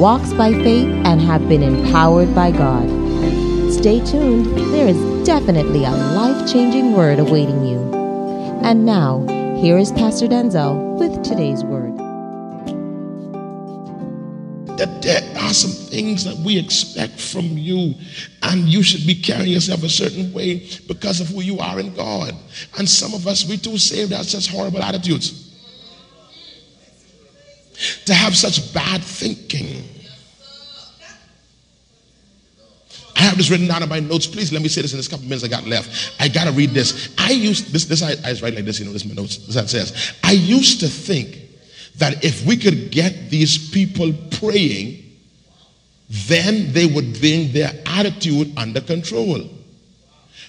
walks by faith, and have been empowered by God. Stay tuned, there is definitely a life changing word awaiting you. And now, here is Pastor Denczil with today's word. That there are some things that we expect from you, and you should be carrying yourself a certain way because of who you are in God. And some of us, we too saved, such horrible attitudes to have such bad thinking. I have this written down in my notes. Please let me say this in this couple minutes I got left. I gotta read this. I used this. This I, I write like this. You know, this is my notes. This it says. I used to think that if we could get these people praying, then they would bring their attitude under control.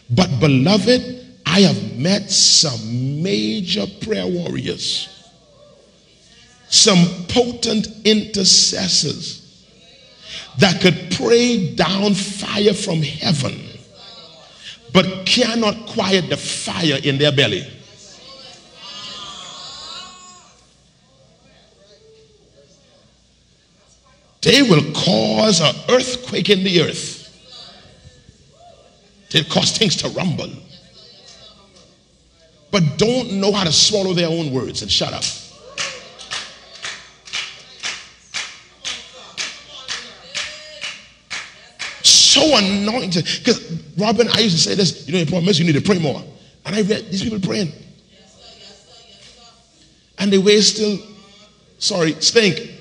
But beloved, I have met some major prayer warriors some potent intercessors that could pray down fire from heaven, but cannot quiet the fire in their belly. They will cause an earthquake in the earth. They'll cause things to rumble. But don't know how to swallow their own words and shut up. So anointed. Because Robin, I used to say this, you know, problem is you need to pray more. And I read these people praying. And the way still, sorry, stink.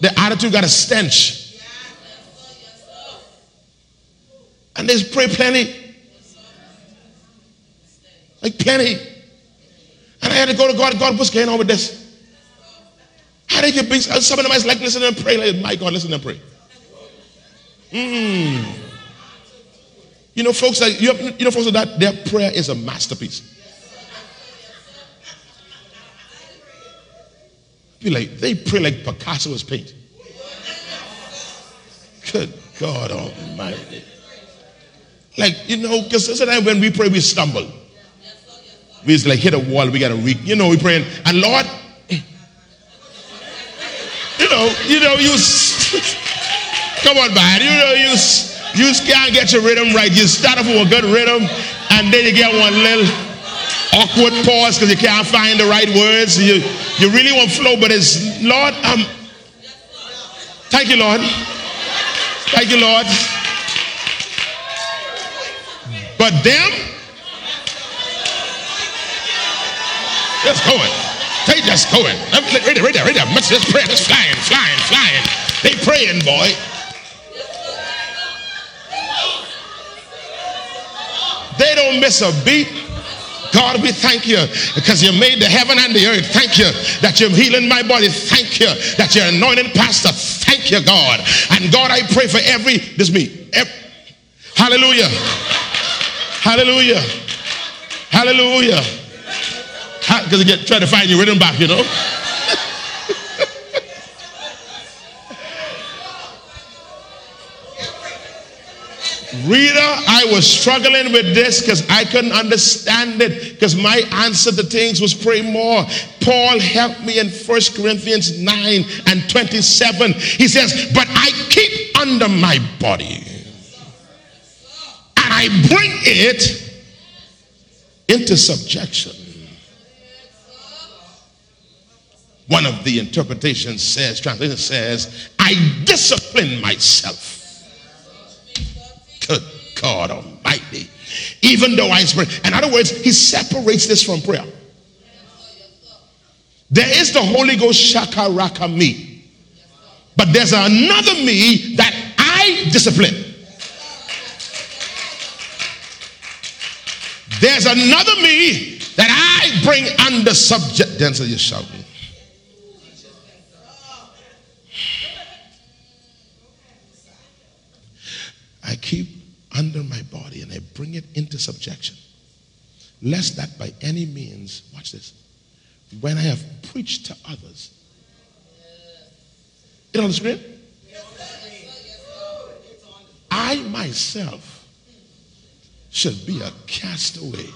The attitude got a stench. And they pray plenty. Like plenty. And I had to go to God, God, what's going on with this? How did you bring uh, some of them is like listen and pray? Like, my God, listen and pray. Mm. You know, folks that you, you know, folks that their prayer is a masterpiece. Be like they pray like Picasso's paint. Good God Almighty. Like you know, because sometimes when we pray, we stumble. We just like hit a wall. We gotta read. You know, we praying, and Lord, you know, you know, you. Come on, man. You know, you, you can't get your rhythm right. You start off with a good rhythm, and then you get one little awkward pause because you can't find the right words. You, you really want flow, but it's, Lord, um, thank you, Lord. Thank you, Lord. But them, just going. They just going. Right there, right there, right there. Let's just pray. Just flying, flying, flying. They praying, boy. They don't miss a beat. God, we thank you because you made the heaven and the earth. Thank you that you're healing my body. Thank you that you're anointing pastor. Thank you, God. And God, I pray for every, this me. Every, hallelujah. Hallelujah. Hallelujah. Because you get try to find your rhythm back, you know. Reader, I was struggling with this because I couldn't understand it because my answer to things was pray more. Paul helped me in First Corinthians 9 and 27. He says, But I keep under my body and I bring it into subjection. One of the interpretations says, translation says, I discipline myself Good God Almighty. Even though I pray. In other words, he separates this from prayer. There is the Holy Ghost shaka raka me. But there's another me that I discipline. There's another me that I bring under subject. Denczil, you're shouting. I keep under my body and I bring it into subjection. Lest that by any means, watch this, when I have preached to others, it on the screen? I myself should be a castaway.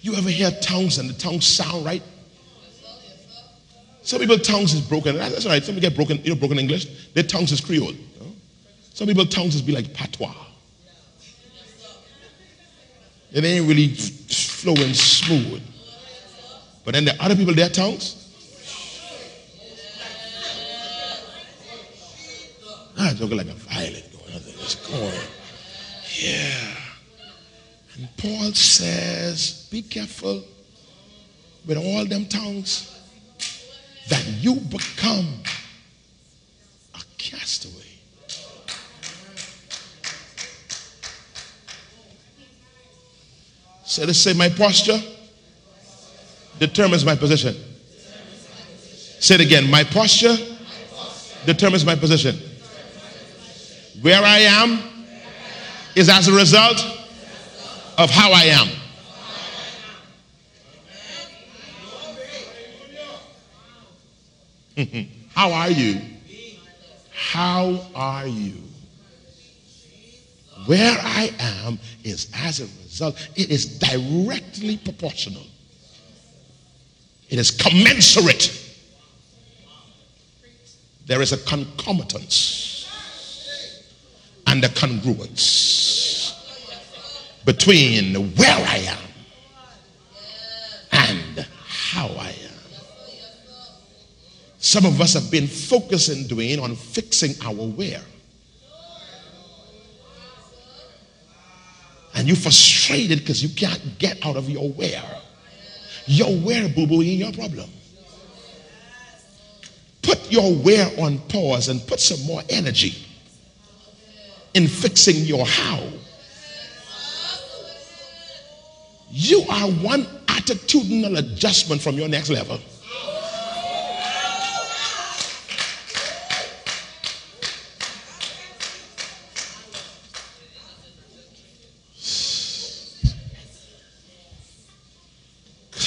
You ever hear tongues and the tongues sound right? Some people tongues is broken. That's right. Some people get broken, you know, broken English. Their tongues is Creole. You know? Some people tongues is be like patois. It ain't really flowing smooth. But then the other people, their tongues. Ah, I'm talking like a violin going on. It's going. Yeah. And Paul says, be careful with all them tongues that you become a castaway. So let's say my posture determines my position. Say it again. My posture determines my position. Where I am is as a result of how I am. How are you? How are you? Where I am is as a result, it is directly proportional. It is commensurate. There is a concomitance and a congruence between where I am and how I am. Some of us have been focusing, doing on fixing our where. And you're frustrated because you can't get out of your where. Your where, boo boo, ain't your problem. Put your where on pause and put some more energy in fixing your how. You are one attitudinal adjustment from your next level.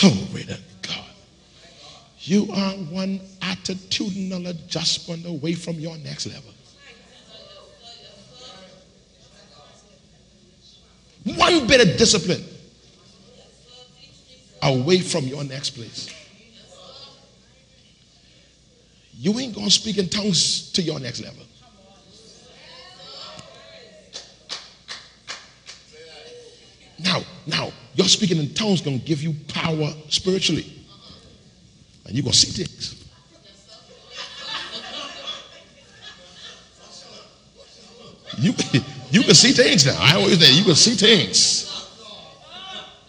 Glory to God. You are one attitudinal adjustment away from your next level. One bit of discipline away from your next place. You ain't going to speak in tongues to your next level. Now, now, your speaking in tongues going to give you power spiritually. And you're going to see things. You, you can see things now. I always say you can see things.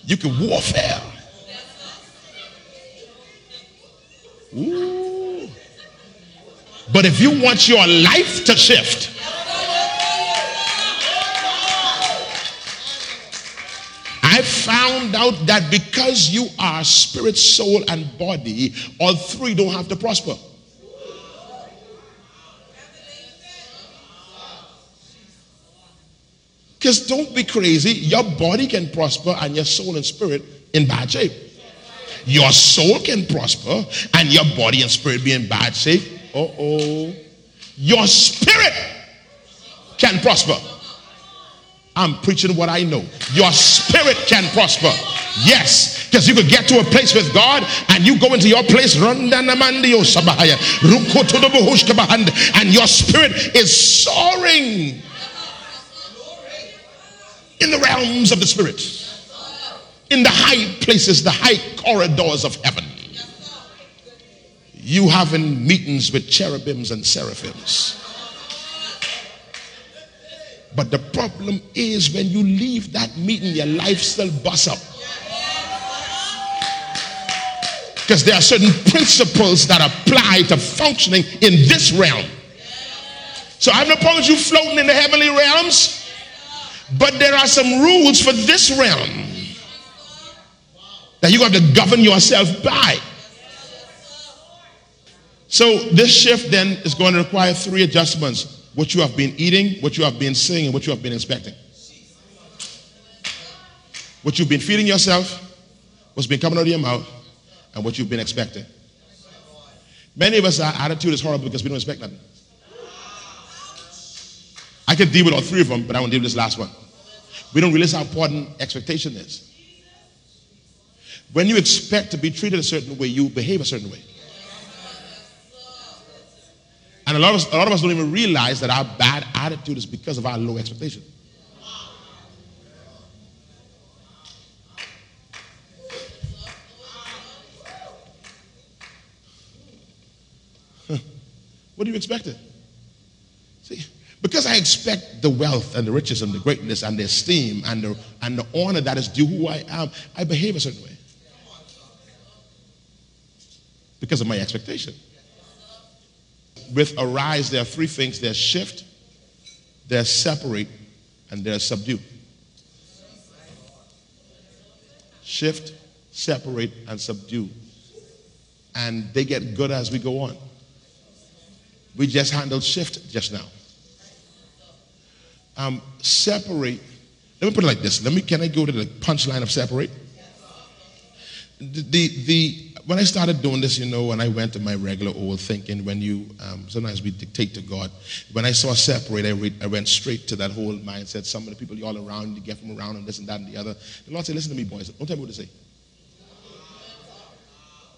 You can warfare. Ooh. But if you want your life to shift, Found out that because you are spirit, soul, and body, all three don't have to prosper. Because don't be crazy. Your body can prosper and your soul and spirit in bad shape. Your soul can prosper and your body and spirit be in bad shape. Uh oh. Your spirit can prosper. I'm preaching what I know. Your spirit can prosper. Yes, because you could get to a place with God and you go into your place, and your spirit is soaring in the realms of the spirit, in the high places, the high corridors of heaven. You having meetings with cherubims and seraphims. But the problem is when you leave that meeting, your life still bust up. Because there are certain principles that apply to functioning in this realm. So I have no problem you floating in the heavenly realms, but there are some rules for this realm that you have to govern yourself by. So this shift then is going to require three adjustments what you have been eating, what you have been seeing, and what you have been expecting. What you've been feeding yourself, what's been coming out of your mouth, and what you've been expecting. Many of us, our attitude is horrible because we don't expect nothing. I can deal with all three of them, but I won't deal with this last one. We don't realize how important expectation is. When you expect to be treated a certain way, you behave a certain way. And a lot, of us, a lot of us don't even realize that our bad attitude is because of our low expectation. What are you expecting? See, because I expect the wealth and the riches and the greatness and the esteem and the, and the honor that is due who I am, I behave a certain way. Because of my expectation. With arise, there are three things there's shift, there's separate, and there's subdue. Shift, separate, and subdue. And they get good as we go on. We just handled shift just now. Um, separate. Let me put it like this. Let me. Can I go to the punchline of separate? The, the, the when I started doing this, you know, when I went to my regular old thinking, when you um, sometimes we dictate to God. When I saw separate, I, I went straight to that whole mindset. Some of the people you all around, you get from around, and this and that and the other. The Lord said, "Listen to me, boys. Don't tell me what to say."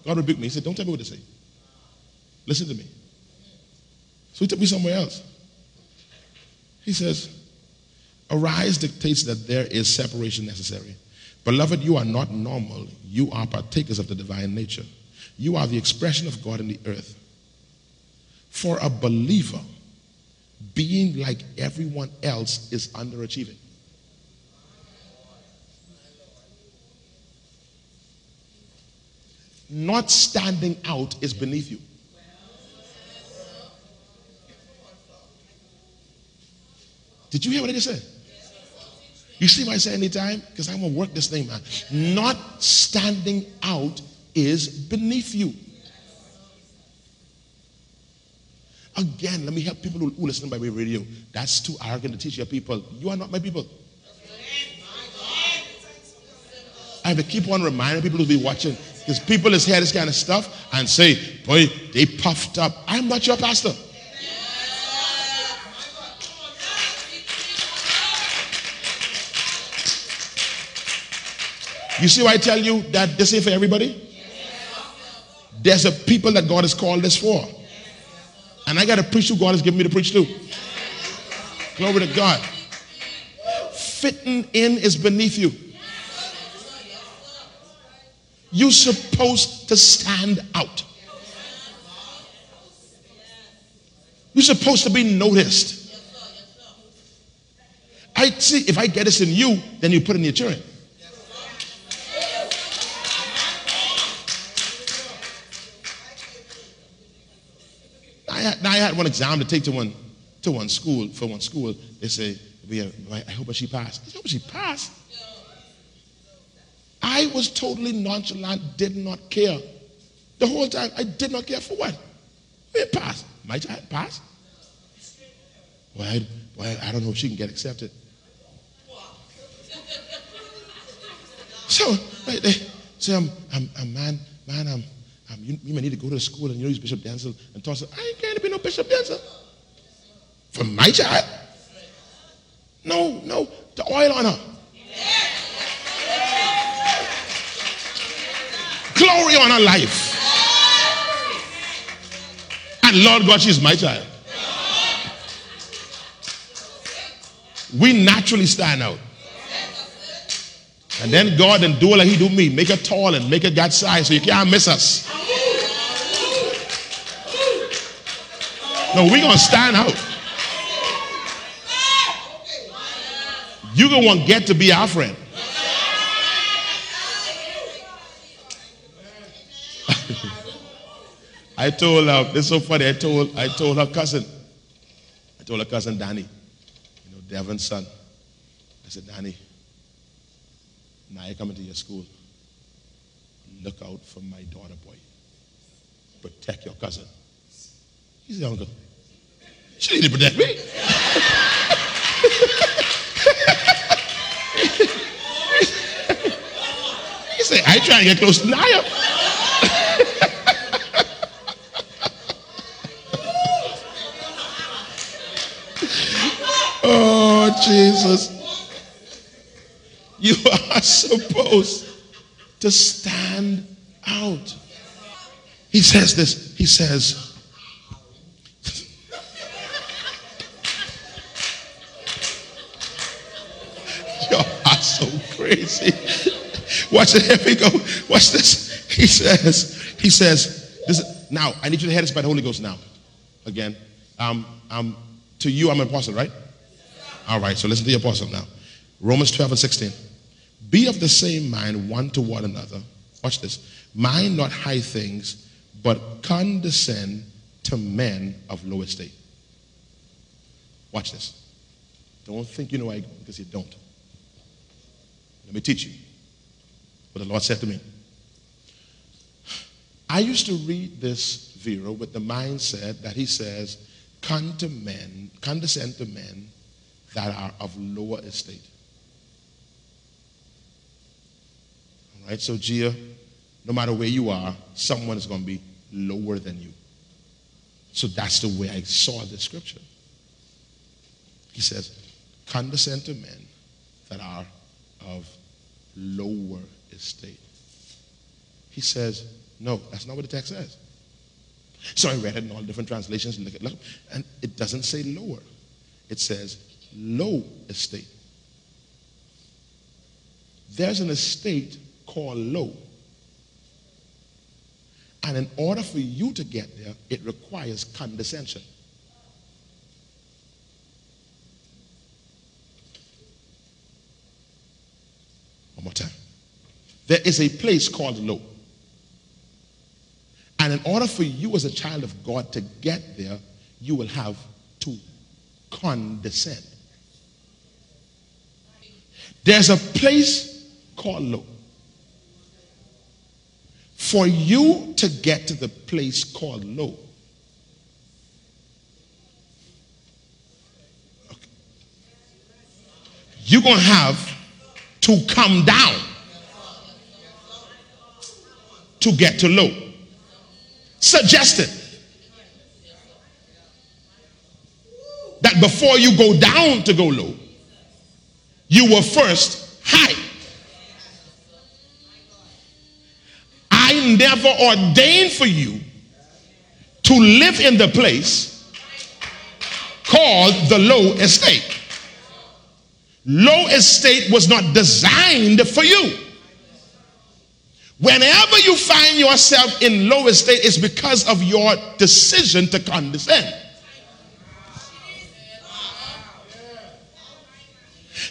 God rebuked me. He said, "Don't tell me what to say. Listen to me." So he took me somewhere else. He says, Arise dictates that there is separation necessary. Beloved, you are not normal. You are partakers of the divine nature. You are the expression of God in the earth. For a believer, being like everyone else is underachieving. Not standing out is beneath you. Did you hear what I just said? You see why I say anytime? Because I'm going to work this thing, man. Not standing out is beneath you. Again, let me help people who, who listen by way radio. That's too arrogant to teach your people. You are not my people. I have to keep on reminding people to be watching because people is hear this kind of stuff and say, boy, they puffed up. I'm not your pastor. You see why I tell you that this ain't for everybody? There's a people that God has called this for. And I got to preach who God has given me to preach to. Glory to God. Fitting in is beneath you. You're supposed to stand out. You're supposed to be noticed. I see if I get this in you, then you put in your children. One exam to take to one to one school for one school. They say, "We, I hope she passed. I hope she passed. I was totally nonchalant, did not care. The whole time, I did not care for what? It passed. My child passed. Well, I, well, I don't know if she can get accepted. So they say, I'm, I'm, I'm man, man, I'm, um, you, you, may need to go to the school and you know Bishop Denczil and it. I ain't Bishop Denczil. For my child. No, no, the oil on her. Glory on her life. And Lord God, she's my child. We naturally stand out. And then God and do like he do me. Make her tall and make her God size so you can't miss us. No, we're going to stand out. You're going to want get to be our friend. I told her, this is so funny. I told, I told her cousin, I told her cousin Danny, you know, Devin's son. I said, Danny, now I come into your school. Look out for my daughter, boy. Protect your cousin. He's said, Uncle, she to protect me. he said, I trying to get close to Naya. oh, Jesus. You are supposed to stand out. He says this. He says, You are so crazy. Watch it. Here we go. Watch this. He says, He says, this, is, now I need you to hear this by the Holy Ghost now. Again. Um, um, to you, I'm an apostle, right? All right, so listen to the apostle now. Romans 12 and 16. Be of the same mind one to another. Watch this. Mind not high things, but condescend to men of low estate. Watch this. Don't think you know why because you don't. Let me teach you what the Lord said to me. I used to read this Vero with the mindset that he says, Come to men, condescend to men that are of lower estate. All right, so Gia, no matter where you are, someone is going to be lower than you. So that's the way I saw the scripture. He says, condescend to men that are of lower estate. He says, no, that's not what the text says. So I read it in all different translations, look at, look, and it doesn't say lower. It says low estate. There's an estate called low. And in order for you to get there, it requires condescension. One more time. There is a place called low. And in order for you as a child of God to get there, you will have to condescend. There's a place called low. For you to get to the place called low, okay, you're going to have to come down to get to low. Suggested that before you go down to go low, you were first high. I never ordained for you to live in the place called the low estate. Low estate was not designed for you. Whenever you find yourself in low estate, it's because of your decision to condescend.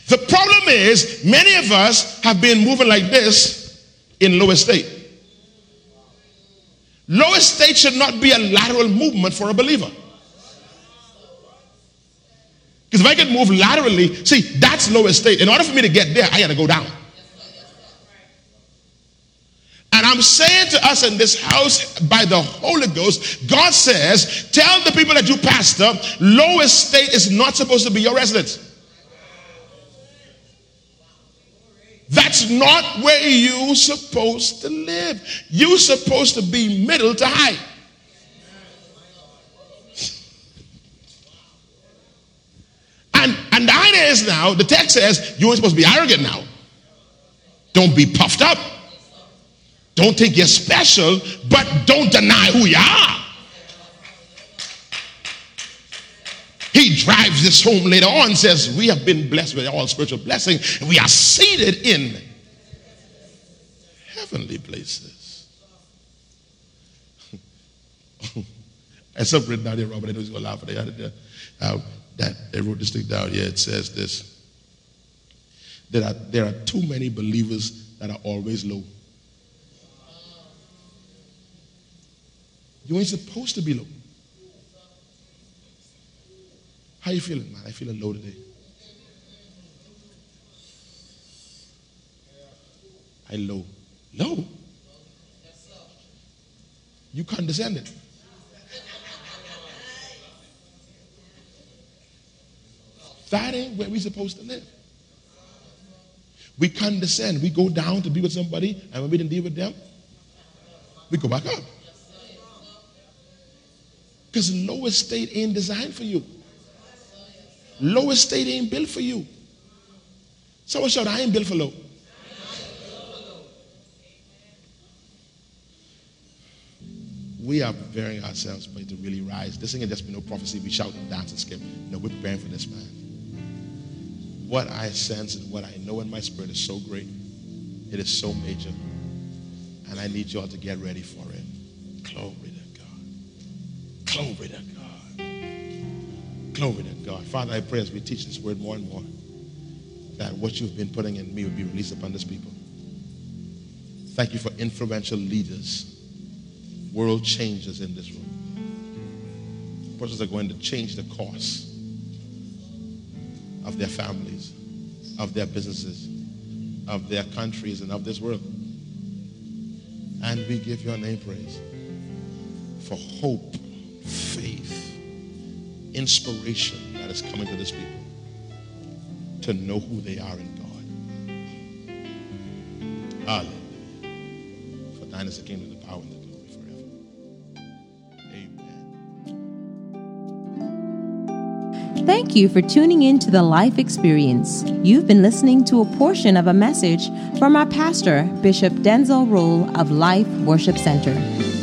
The problem is, many of us have been moving like this in low estate. Low estate should not be a lateral movement for a believer. Because if I can move laterally, see, that's low estate. In order for me to get there, I got to go down. And I'm saying to us in this house by the Holy Ghost, God says, tell the people that you pastor, low estate is not supposed to be your residence. That's not where you're supposed to live. You're supposed to be middle to high. And, and the idea is now, the text says, you ain't supposed to be arrogant now. Don't be puffed up. Don't think you're special, but don't deny who you are. He drives this home later on, says, We have been blessed with all spiritual blessings, we are seated in heavenly places. Something written down here, Robert. I know he's going to laugh at it. Uh, that they wrote this thing down here. It says this. There are, there are too many believers that are always low. You ain't supposed to be low. How you feeling, man? I feeling low today. I low. Low? You condescended. That ain't where we're supposed to live. We condescend. We go down to be with somebody, and when we didn't deal with them, we go back up. Because low estate ain't designed for you. Low estate ain't built for you. Someone shout, I ain't built for low. We are preparing ourselves but to really rise. This ain't just be no prophecy. We shout and dance and skip. No, we're preparing for this, man. What I sense and what I know in my spirit is so great. It is so major. And I need you all to get ready for it. Glory. Glory to God. Glory to God. Father, I pray as we teach this word more and more that what you've been putting in me will be released upon this people. Thank you for influential leaders, world changers in this room. Persons are going to change the course of their families, of their businesses, of their countries, and of this world. And we give your name praise for hope, faith, inspiration that is coming to this people to know who they are in God. Hallelujah. For thine is the kingdom, the power, and the glory forever. Amen. Thank you for tuning in to the Life Experience. You've been listening to a portion of a message from our pastor, Bishop Denczil Rolle of Life Worship Center.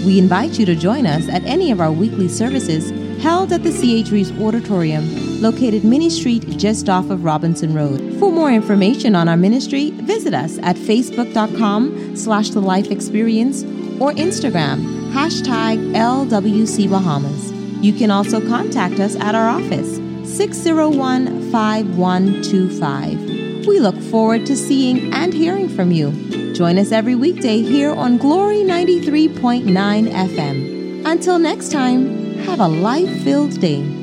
We invite you to join us at any of our weekly services held at the C.H. Reeves Auditorium, located Minnie Street just off of Robinson Road. For more information on our ministry, visit us at facebook.com slash the life experience or Instagram, hashtag LWC Bahamas. You can also contact us at our office, 601 5125. We look forward to seeing and hearing from you. Join us every weekday here on Glory 93.9 FM. Until next time, have a life filled day.